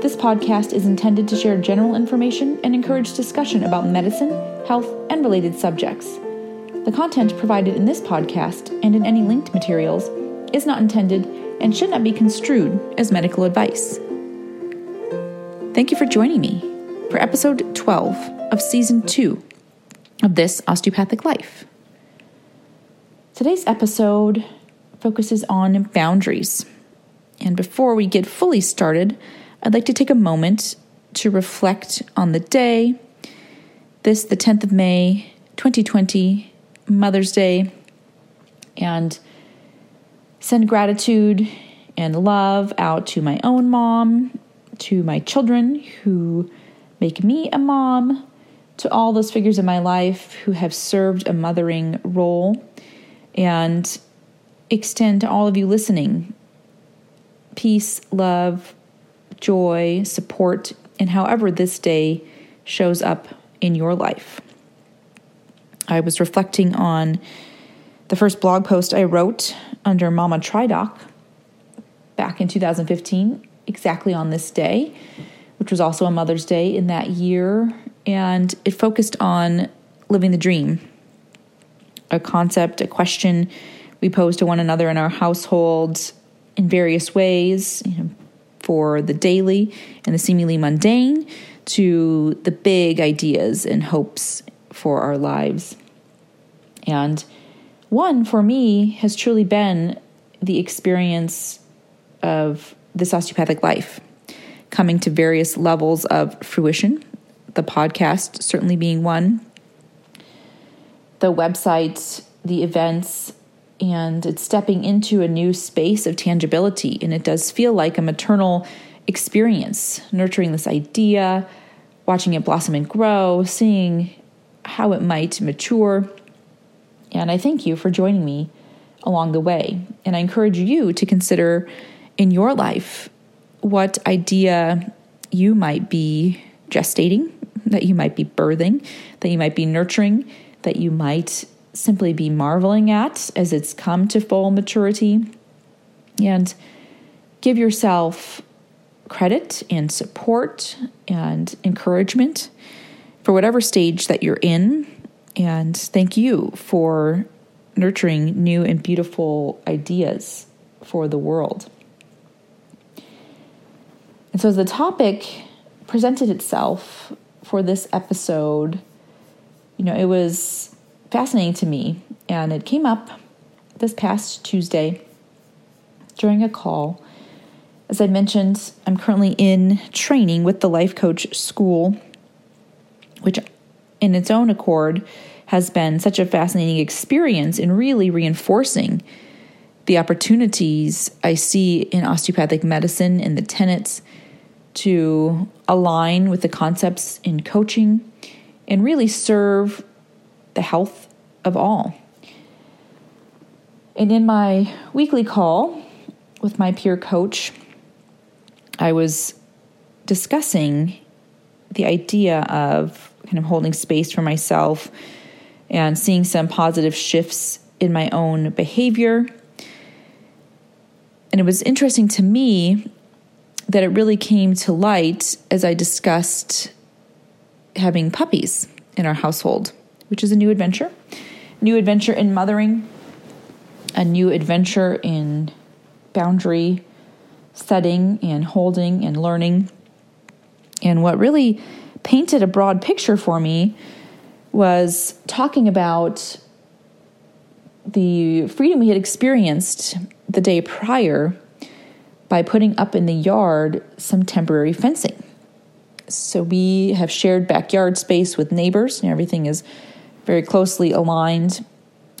this podcast is intended to share general information and encourage discussion about medicine, health, and related subjects. The content provided in this podcast and in any linked materials is not intended and should not be construed as medical advice. Thank you for joining me for episode 12 of season 2 of This Osteopathic Life. Today's episode focuses on boundaries. And before we get fully started, I'd like to take a moment to reflect on the day, this, the 10th of May, 2020, Mother's Day, and send gratitude and love out to my own mom, to my children who make me a mom, to all those figures in my life who have served a mothering role, and extend to all of you listening peace, love, joy, support, and however this day shows up in your life. I was reflecting on the first blog post I wrote under Mama Tridoc back in 2015, exactly on this day, which was also a Mother's Day in that year. And it focused on living the dream, a concept, a question we pose to one another in our household in various ways, you know, for the daily and the seemingly mundane to the big ideas and hopes for our lives. And one for me has truly been the experience of this osteopathic life coming to various levels of fruition, the podcast certainly being one, the website, the events, and it's stepping into a new space of tangibility. And it does feel like a maternal experience, nurturing this idea, watching it blossom and grow, seeing how it might mature. And I thank you for joining me along the way. And I encourage you to consider in your life what idea you might be gestating, that you might be birthing, that you might be nurturing, that you might simply be marveling at as it's come to full maturity. And give yourself credit and support and encouragement for whatever stage that you're in. And thank you for nurturing new and beautiful ideas for the world. And so, as the topic presented itself for this episode, you know, it was fascinating to me. And it came up this past Tuesday during a call. As I mentioned, I'm currently in training with the Life Coach School, which in its own accord has been such a fascinating experience in really reinforcing the opportunities I see in osteopathic medicine and the tenets to align with the concepts in coaching and really serve the health of all. And in my weekly call with my peer coach, I was discussing the idea of kind of holding space for myself and seeing some positive shifts in my own behavior. And it was interesting to me that it really came to light as I discussed having puppies in our household which is a new adventure. New adventure in mothering, a new adventure in boundary setting and holding and learning. And what really painted a broad picture for me was talking about the freedom we had experienced the day prior by putting up in the yard some temporary fencing. So we have shared backyard space with neighbors, and everything is very closely aligned.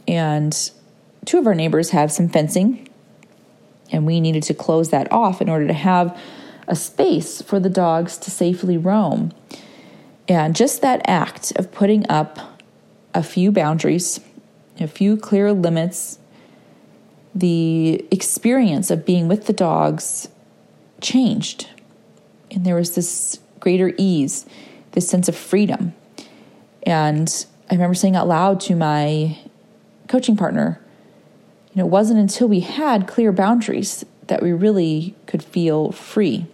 And two of our neighbors have some fencing, and we needed to close that off in order to have a space for the dogs to safely roam. And just that act of putting up a few boundaries, a few clear limits, the experience of being with the dogs changed. And there was this greater ease, this sense of freedom. And I remember saying out loud to my coaching partner, you know, it wasn't until we had clear boundaries that we really could feel free.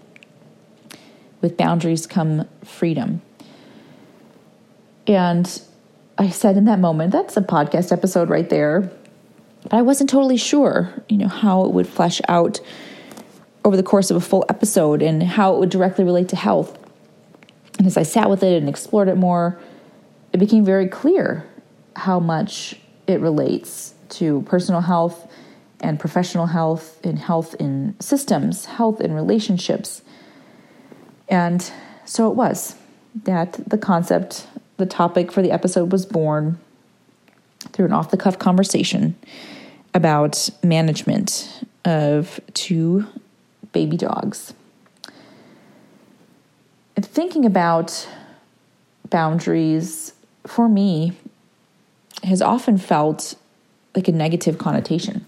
With boundaries come freedom. And I said in that moment, that's a podcast episode right there. But I wasn't totally sure, you know, how it would flesh out over the course of a full episode and how it would directly relate to health. And as I sat with it and explored it more, it became very clear how much it relates to personal health and professional health and health in systems, health in relationships. And so it was that the concept, the topic for the episode was born through an off the cuff conversation about management of two baby dogs. And thinking about boundaries for me has often felt like a negative connotation.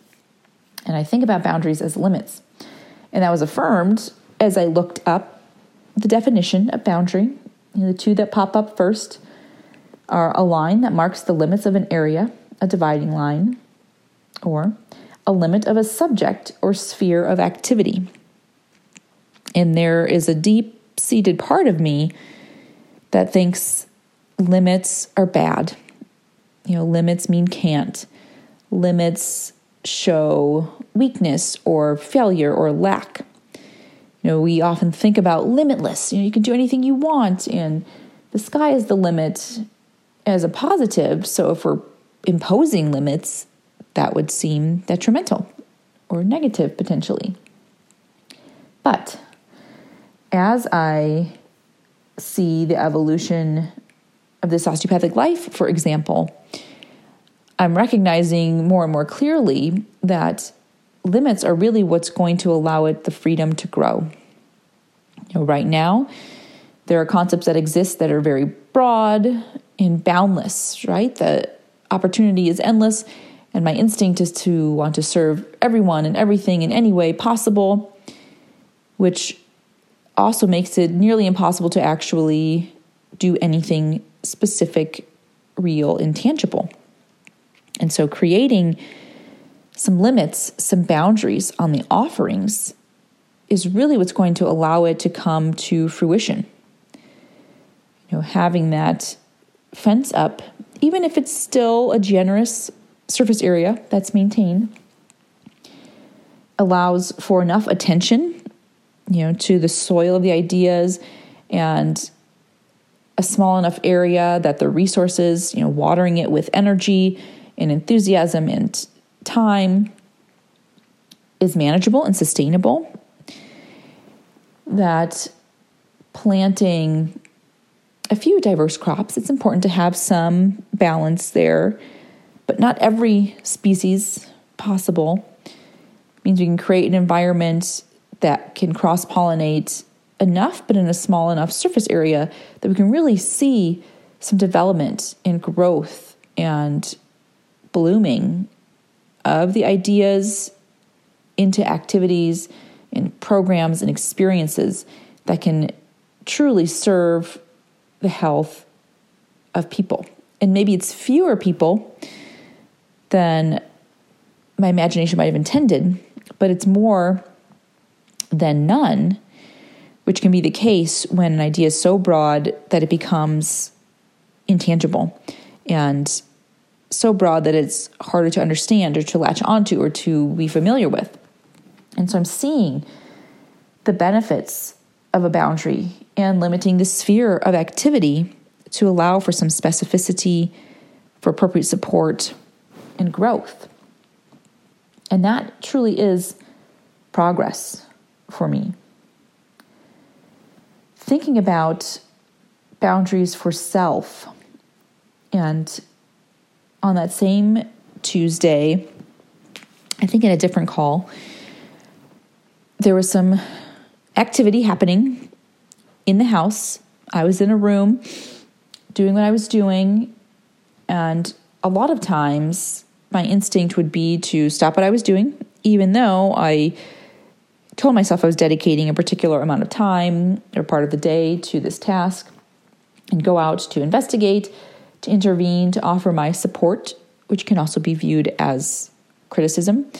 And I think about boundaries as limits. And that was affirmed as I looked up the definition of boundary. You know, the two that pop up first are a line that marks the limits of an area, a dividing line, or a limit of a subject or sphere of activity. And there is a deep seated part of me that thinks limits are bad. You know, limits mean can't. Limits show weakness or failure or lack. You know, we often think about limitless. You know, you can do anything you want, and the sky is the limit as a positive. So if we're imposing limits, that would seem detrimental or negative potentially. But as I see the evolution of this osteopathic life, for example, I'm recognizing more and more clearly that limits are really what's going to allow it the freedom to grow. You know, right now, there are concepts that exist that are very broad and boundless, right? The opportunity is endless, and my instinct is to want to serve everyone and everything in any way possible, which also makes it nearly impossible to actually do anything specific, real, intangible. And so creating some limits, some boundaries on the offerings is really what's going to allow it to come to fruition. You know, having that fence up, even if it's still a generous surface area that's maintained, allows for enough attention, you know, to the soil of the ideas and a small enough area that the resources, you know, watering it with energy and enthusiasm and time is manageable and sustainable. That planting a few diverse crops, it's important to have some balance there, but not every species possible. It means we can create an environment that can cross pollinate enough, but in a small enough surface area that we can really see some development and growth and blooming of the ideas into activities and programs and experiences that can truly serve the health of people. And maybe it's fewer people than my imagination might have intended, but it's more than none, which can be the case when an idea is so broad that it becomes intangible and so broad that it's harder to understand or to latch onto or to be familiar with. And so I'm seeing the benefits of a boundary and limiting the sphere of activity to allow for some specificity, for appropriate support and growth. And that truly is progress for me. Thinking about boundaries for self and on that same Tuesday, I think in a different call, there was some activity happening in the house. I was in a room doing what I was doing. And a lot of times, my instinct would be to stop what I was doing, even though I told myself I was dedicating a particular amount of time or part of the day to this task and go out to investigate, to intervene, to offer my support, which can also be viewed as criticism,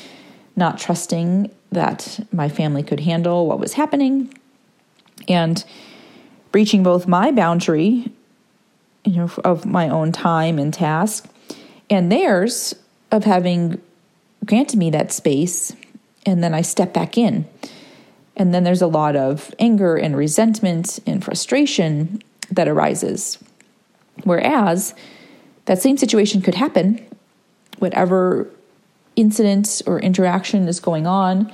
not trusting that my family could handle what was happening, and breaching both my boundary, you know, of my own time and task, and theirs of having granted me that space, and then I step back in. And then there's a lot of anger and resentment and frustration that arises. Whereas that same situation could happen, whatever incident or interaction is going on,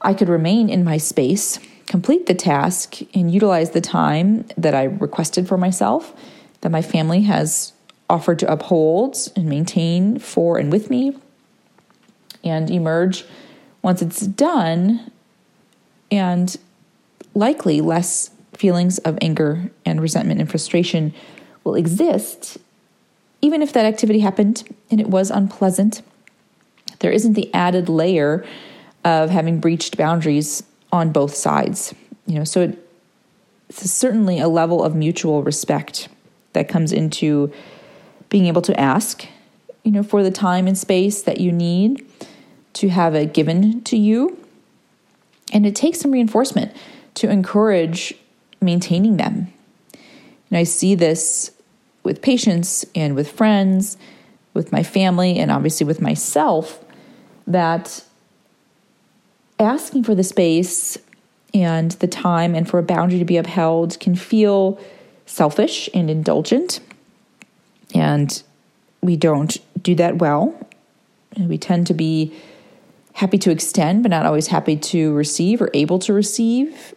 I could remain in my space, complete the task, and utilize the time that I requested for myself, that my family has offered to uphold and maintain for and with me, and emerge once it's done, and likely less feelings of anger and resentment and frustration will exist, even if that activity happened and it was unpleasant. There isn't the added layer of having breached boundaries on both sides. You know, so it, it's certainly a level of mutual respect that comes into being able to ask, you know, for the time and space that you need to have it given to you. And it takes some reinforcement to encourage maintaining them. And I see this with patients and with friends, with my family, and obviously with myself that asking for the space and the time and for a boundary to be upheld can feel selfish and indulgent. And we don't do that well. We tend to be happy to extend, but not always happy to receive or able to receive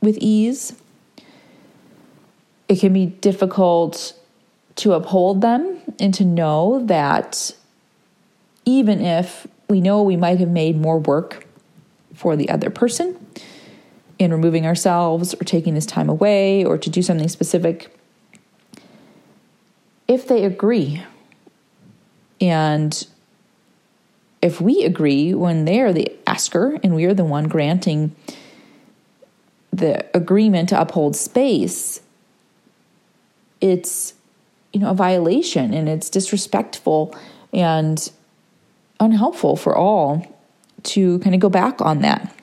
with ease. It can be difficult to uphold them and to know that even if we know we might have made more work for the other person in removing ourselves or taking this time away or to do something specific, if they agree and if we agree when they're the asker and we are the one granting the agreement to uphold space, it's you know a violation and it's disrespectful and unhelpful for all to kind of go back on that.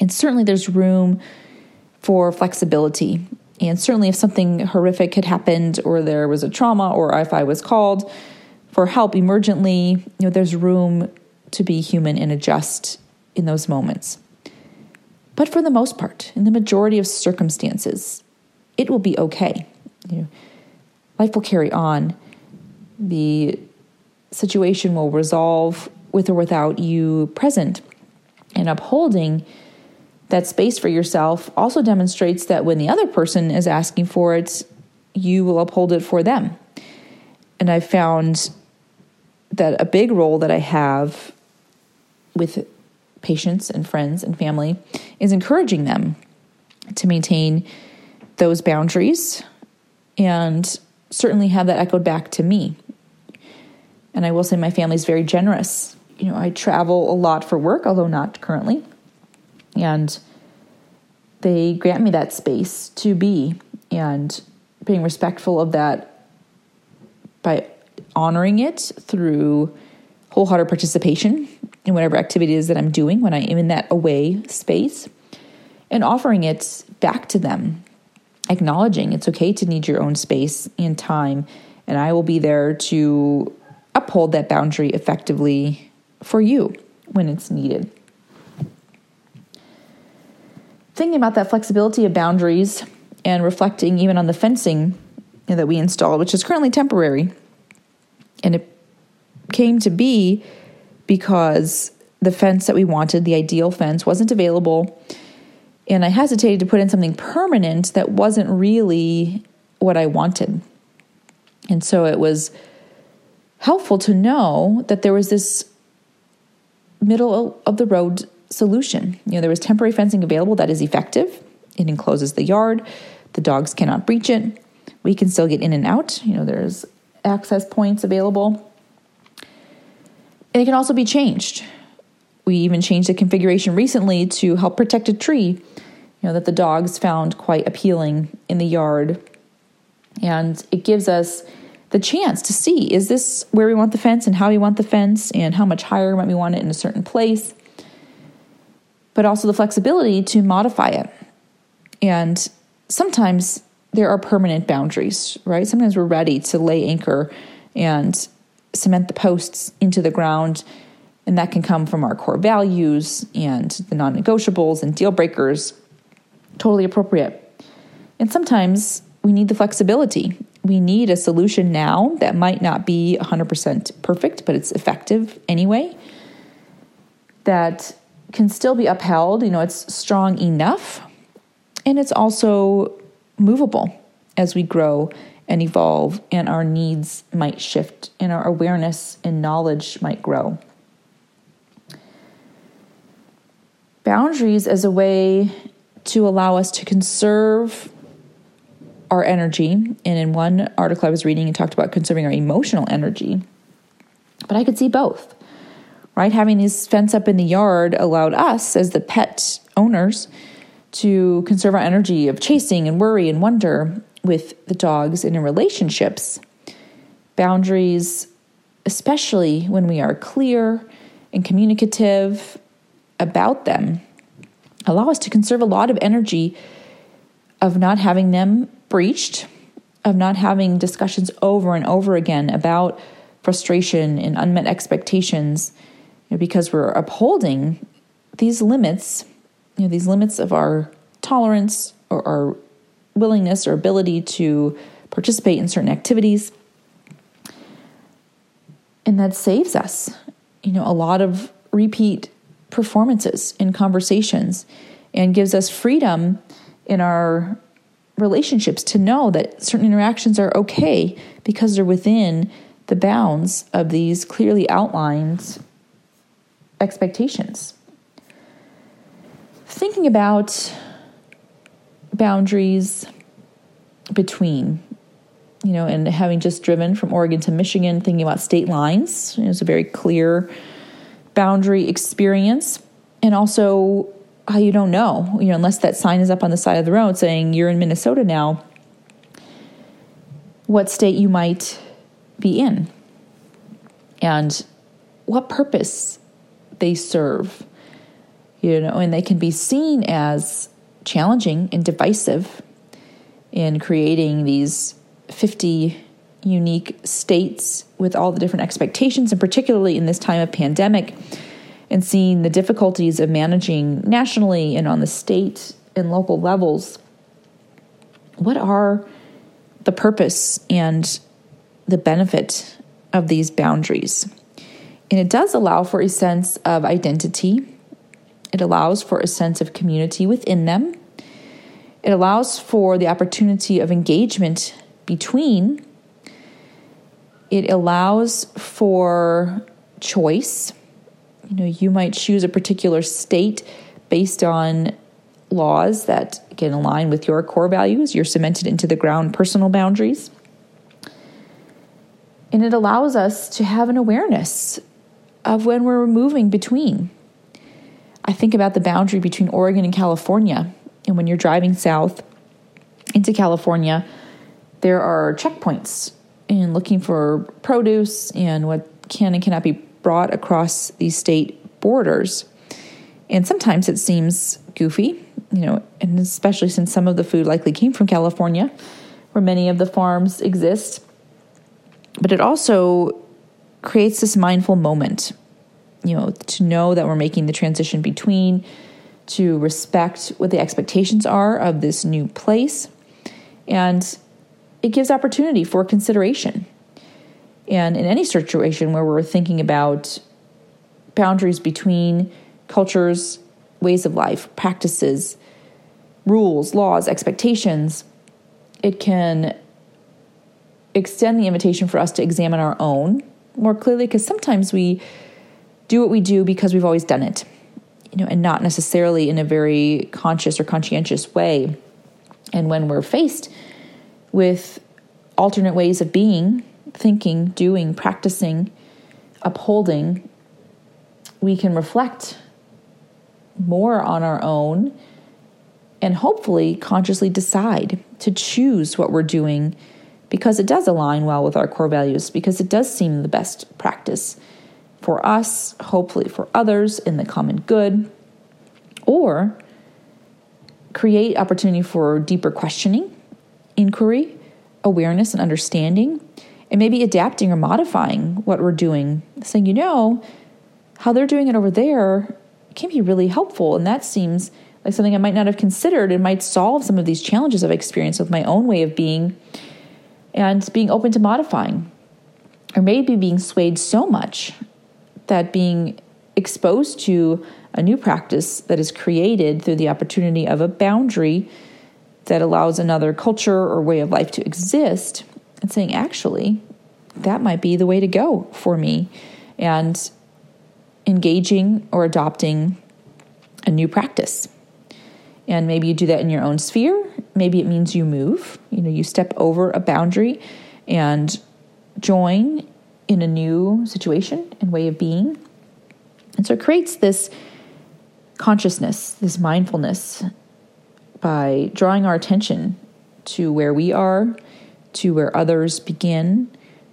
And certainly there's room for flexibility. And certainly if something horrific had happened or there was a trauma or if I was called for help emergently, you know, there's room to be human and adjust in those moments. But for the most part, in the majority of circumstances, it will be okay you know, life will carry on. The situation will resolve with or without you present. And upholding that space for yourself also demonstrates that when the other person is asking for it, you will uphold it for them. And I found that a big role that I have with patients and friends and family is encouraging them to maintain those boundaries and certainly have that echoed back to me. And I will say my family's very generous. You know, I travel a lot for work, although not currently. And they grant me that space to be and being respectful of that by honoring it through wholehearted participation in whatever activity it is that I'm doing when I am in that away space and offering it back to them acknowledging it's okay to need your own space and time, and I will be there to uphold that boundary effectively for you when it's needed. Thinking about that flexibility of boundaries and reflecting even on the fencing that we installed, which is currently temporary, and it came to be because the fence that we wanted, the ideal fence, wasn't available and I hesitated to put in something permanent that wasn't really what I wanted. And so it was helpful to know that there was this middle of the road solution. You know, there was temporary fencing available that is effective. It encloses the yard, the dogs cannot breach it, we can still get in and out. You know, there's access points available. And it can also be changed. We even changed the configuration recently to help protect a tree, you know, that the dogs found quite appealing in the yard. And it gives us the chance to see is this where we want the fence and how we want the fence and how much higher might we want it in a certain place. But also the flexibility to modify it. And sometimes there are permanent boundaries, right? Sometimes we're ready to lay anchor and cement the posts into the ground. And that can come from our core values and the non negotiables and deal breakers. Totally appropriate. And sometimes we need the flexibility. We need a solution now that might not be 100% perfect, but it's effective anyway, that can still be upheld. You know, it's strong enough and it's also movable as we grow and evolve, and our needs might shift, and our awareness and knowledge might grow. Boundaries as a way to allow us to conserve our energy. And in one article I was reading, it talked about conserving our emotional energy. But I could see both, right? Having these fence up in the yard allowed us, as the pet owners, to conserve our energy of chasing and worry and wonder with the dogs and in relationships. Boundaries, especially when we are clear and communicative about them, allow us to conserve a lot of energy of not having them breached, of not having discussions over and over again about frustration and unmet expectations, you know, because we're upholding these limits you know these limits of our tolerance or our willingness or ability to participate in certain activities. And that saves us you know a lot of repeat performances in conversations and gives us freedom in our relationships to know that certain interactions are okay because they're within the bounds of these clearly outlined expectations thinking about boundaries between you know and having just driven from oregon to michigan thinking about state lines it was a very clear boundary experience. And also how you don't know you know unless that sign is up on the side of the road saying you're in minnesota now what state you might be in and what purpose they serve you know, and they can be seen as challenging and divisive in creating these 50 unique states with all the different expectations, and particularly in this time of pandemic, and seeing the difficulties of managing nationally and on the state and local levels. What are the purpose and the benefit of these boundaries? And it does allow for a sense of identity it allows for a sense of community within them. It allows for the opportunity of engagement between. It allows for choice. You know, you might choose a particular state based on laws that can align with your core values, your cemented into the ground personal boundaries. And it allows us to have an awareness of when we're moving between. I think about the boundary between Oregon and California. And when you're driving south into California, there are checkpoints and looking for produce and what can and cannot be brought across these state borders. And sometimes it seems goofy, you know, and especially since some of the food likely came from California, where many of the farms exist. But it also creates this mindful moment you know, to know that we're making the transition between, to respect what the expectations are of this new place. And it gives opportunity for consideration. And in any situation where we're thinking about boundaries between cultures, ways of life, practices, rules, laws, expectations, it can extend the invitation for us to examine our own more clearly because sometimes we do what we do because we've always done it, you know, and not necessarily in a very conscious or conscientious way. And when we're faced with alternate ways of being, thinking, doing, practicing, upholding, we can reflect more on our own and hopefully consciously decide to choose what we're doing because it does align well with our core values, because it does seem the best practice for us, hopefully for others in the common good, or create opportunity for deeper questioning, inquiry, awareness, and understanding, and maybe adapting or modifying what we're doing, saying, you know, how they're doing it over there can be really helpful. And that seems like something I might not have considered. It might solve some of these challenges I've experienced with my own way of being and being open to modifying. Or maybe being swayed so much that being exposed to a new practice that is created through the opportunity of a boundary that allows another culture or way of life to exist and saying, actually, that might be the way to go for me. And engaging or adopting a new practice. And maybe you do that in your own sphere. Maybe it means you move. You know, you step over a boundary and join in a new situation and way of being. And so it creates this consciousness, this mindfulness by drawing our attention to where we are, to where others begin,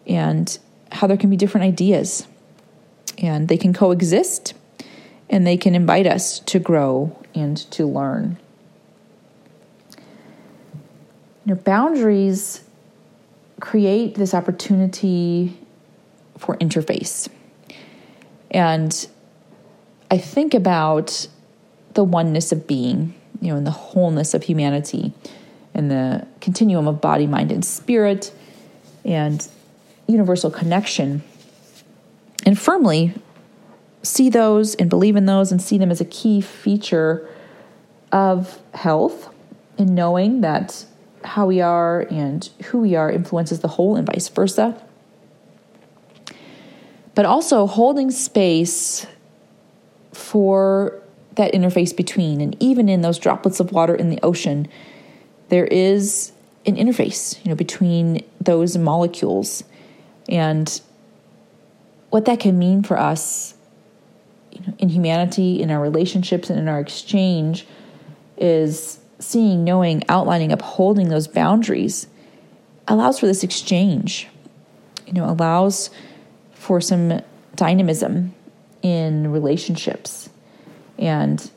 and how there can be different ideas. And they can coexist and they can invite us to grow and to learn. You know, boundaries create this opportunity for interface. And I think about the oneness of being, you know, and the wholeness of humanity and the continuum of body, mind, and spirit and universal connection. And firmly see those and believe in those and see them as a key feature of health in knowing that how we are and who we are influences the whole and vice versa. But also holding space for that interface between. And even in those droplets of water in the ocean, there is an interface, you know, between those molecules. And what that can mean for us you know, in humanity, in our relationships, and in our exchange is seeing, knowing, outlining, upholding those boundaries allows for this exchange, you know, allows for some dynamism in relationships. And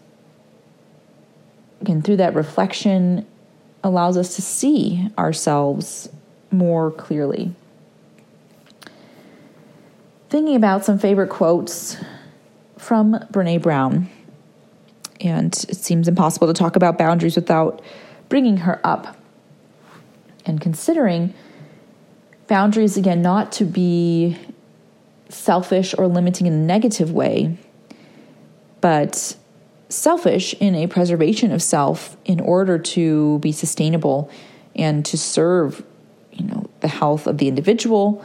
again, through that reflection, allows us to see ourselves more clearly. Thinking about some favorite quotes from Brene Brown. And it seems impossible to talk about boundaries without bringing her up and considering boundaries, again, not to be selfish or limiting in a negative way, but selfish in a preservation of self in order to be sustainable and to serve, you know, the health of the individual,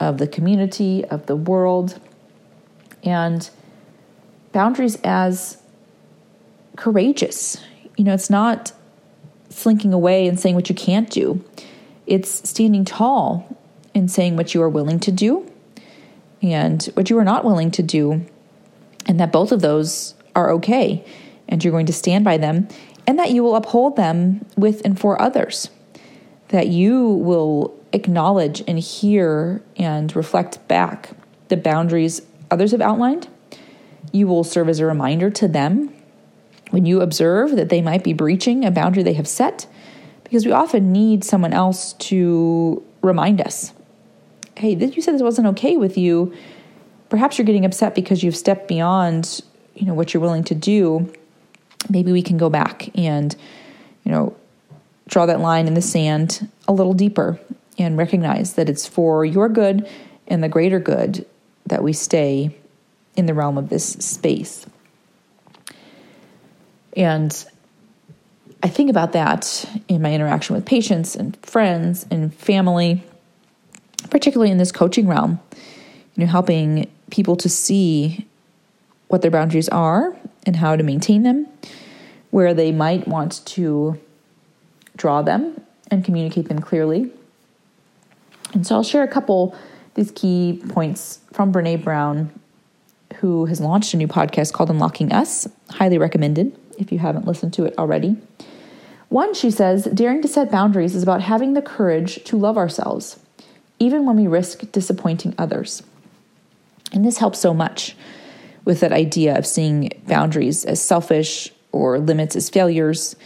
of the community, of the world. And boundaries as courageous. You know, it's not slinking away and saying what you can't do, it's standing tall and saying what you are willing to do and what you are not willing to do, and that both of those are okay, and you're going to stand by them, and that you will uphold them with and for others, that you will acknowledge and hear and reflect back the boundaries others have outlined. You will serve as a reminder to them when you observe that they might be breaching a boundary they have set, because we often need someone else to remind us hey, this, you said this wasn't okay with you. Perhaps you're getting upset because you've stepped beyond you know what you're willing to do maybe we can go back and you know draw that line in the sand a little deeper and recognize that it's for your good and the greater good that we stay in the realm of this space. And I think about that in my interaction with patients and friends and family, particularly in this coaching realm, you know, helping people to see what their boundaries are and how to maintain them, where they might want to draw them, and communicate them clearly. And so I'll share a couple these key points from Brene Brown, who has launched a new podcast called Unlocking Us. Highly recommended if you haven't listened to it already. One, she says, daring to set boundaries is about having the courage to love ourselves, even when we risk disappointing others. And this helps so much with that idea of seeing boundaries as selfish or limits as failures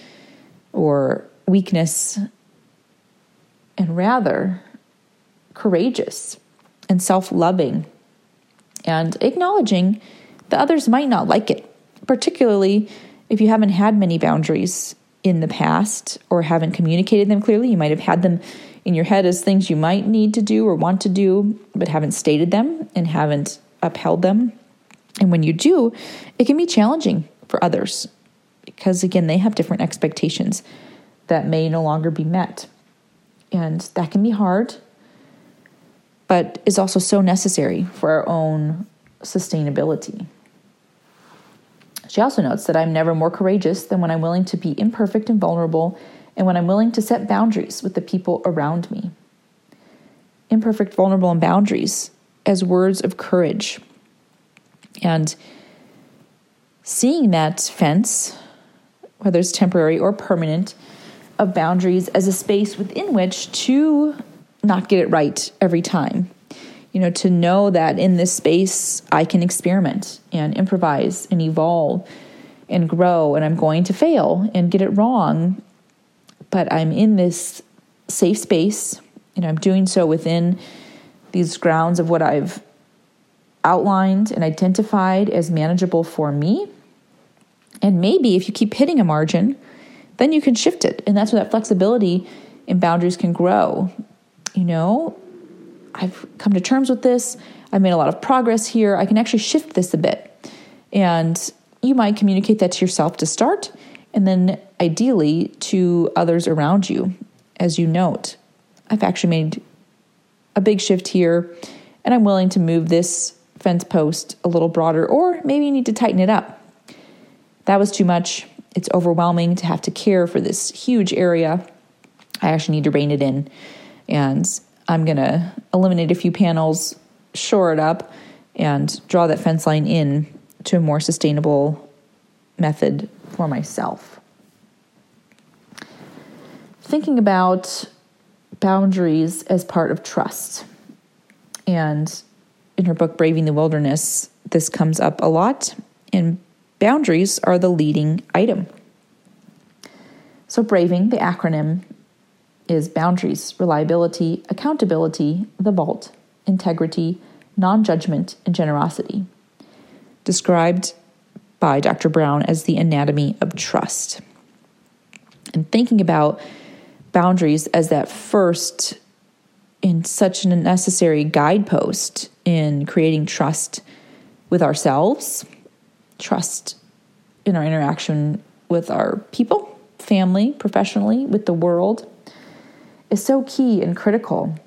or weakness, and rather courageous and self loving and acknowledging that others might not like it, particularly if you haven't had many boundaries in the past or haven't communicated them clearly. You might have had them in your head as things you might need to do or want to do, but haven't stated them and haven't upheld them. And when you do, it can be challenging for others because, again, they have different expectations that may no longer be met. And that can be hard, but is also so necessary for our own sustainability. She also notes that I'm never more courageous than when I'm willing to be imperfect and vulnerable and when I'm willing to set boundaries with the people around me. Imperfect, vulnerable, and boundaries as words of courage. And seeing that fence, whether it's temporary or permanent, of boundaries as a space within which to not get it right every time. You know, to know that in this space I can experiment and improvise and evolve and grow, and I'm going to fail and get it wrong, but I'm in this safe space. You know, I'm doing so within these grounds of what I've outlined and identified as manageable for me. And maybe if you keep hitting a margin, then you can shift it. And that's where that flexibility and boundaries can grow. You know, I've come to terms with this. I've made a lot of progress here. I can actually shift this a bit. And you might communicate that to yourself to start, and then ideally to others around you as you note. I've actually made a big shift here, and I'm willing to move this fence post a little broader, or maybe you need to tighten it up. That was too much. It's overwhelming to have to care for this huge area. I actually need to rein it in. And I'm going to eliminate a few panels, shore it up, and draw that fence line in to a more sustainable method for myself. Thinking about boundaries as part of trust. And in her book, Braving the Wilderness, this comes up a lot. And boundaries are the leading item. So, braving, the acronym, is boundaries, reliability, accountability, the vault, integrity, non judgment, and generosity. Described by Dr. Brown as the anatomy of trust. And thinking about boundaries as that first in such a necessary guidepost in creating trust with ourselves, trust in our interaction with our people, family, professionally, with the world, is so key and critical.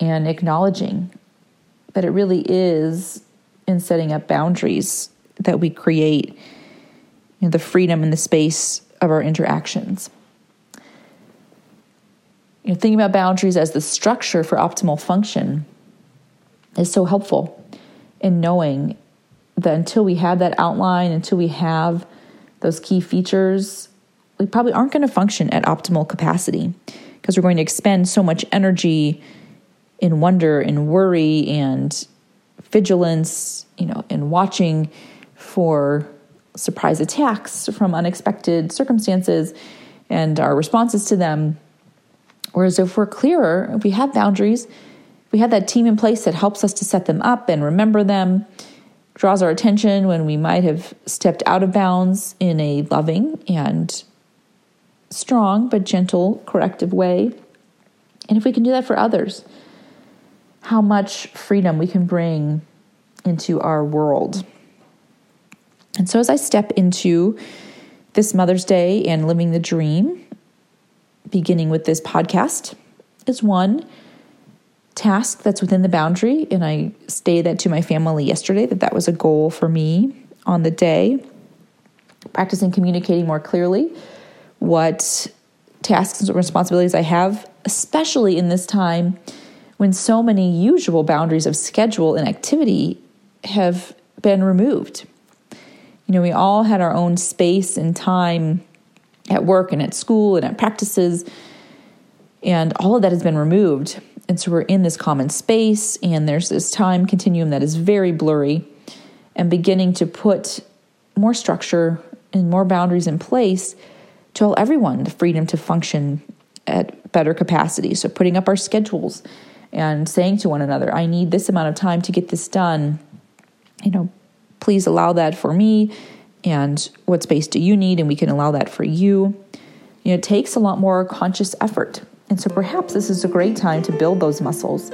And acknowledging that it really is in setting up boundaries that we create you know, the freedom and the space of our interactions. You know, thinking about boundaries as the structure for optimal function is so helpful in knowing that until we have that outline, until we have those key features, we probably aren't going to function at optimal capacity because we're going to expend so much energy in wonder and worry and vigilance, you know, in watching for surprise attacks from unexpected circumstances and our responses to them. Whereas if we're clearer, if we have boundaries, we have that team in place that helps us to set them up and remember them, draws our attention when we might have stepped out of bounds in a loving and strong but gentle corrective way. And if we can do that for others, how much freedom we can bring into our world. And so, as I step into this Mother's Day and living the dream, beginning with this podcast, is one task that's within the boundary. And I stated that to my family yesterday that that was a goal for me on the day. Practicing communicating more clearly what tasks and responsibilities I have, especially in this time when so many usual boundaries of schedule and activity have been removed. You know, we all had our own space and time at work and at school and at practices, and all of that has been removed. And so we're in this common space, and there's this time continuum that is very blurry and beginning to put more structure and more boundaries in place to allow everyone the freedom to function at better capacity. So, putting up our schedules and saying to one another, I need this amount of time to get this done. You know, please allow that for me. And what space do you need? And we can allow that for you. You know, it takes a lot more conscious effort. And so perhaps this is a great time to build those muscles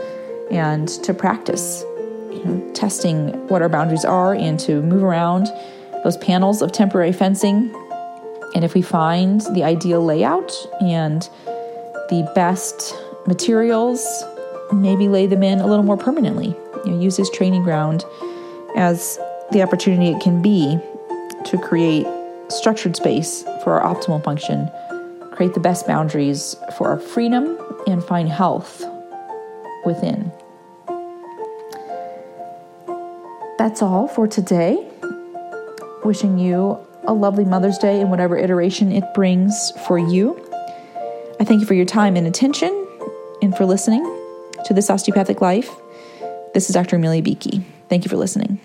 and to practice, you know, testing what our boundaries are and to move around those panels of temporary fencing. And if we find the ideal layout and the best materials, maybe lay them in a little more permanently. You know, use this training ground as the opportunity it can be to create structured space for our optimal function, create the best boundaries for our freedom, and find health within. That's all for today. Wishing you a lovely Mother's Day in whatever iteration it brings for you. I thank you for your time and attention and for listening to This Osteopathic Life. This is Dr. Amelia Beakey. Thank you for listening.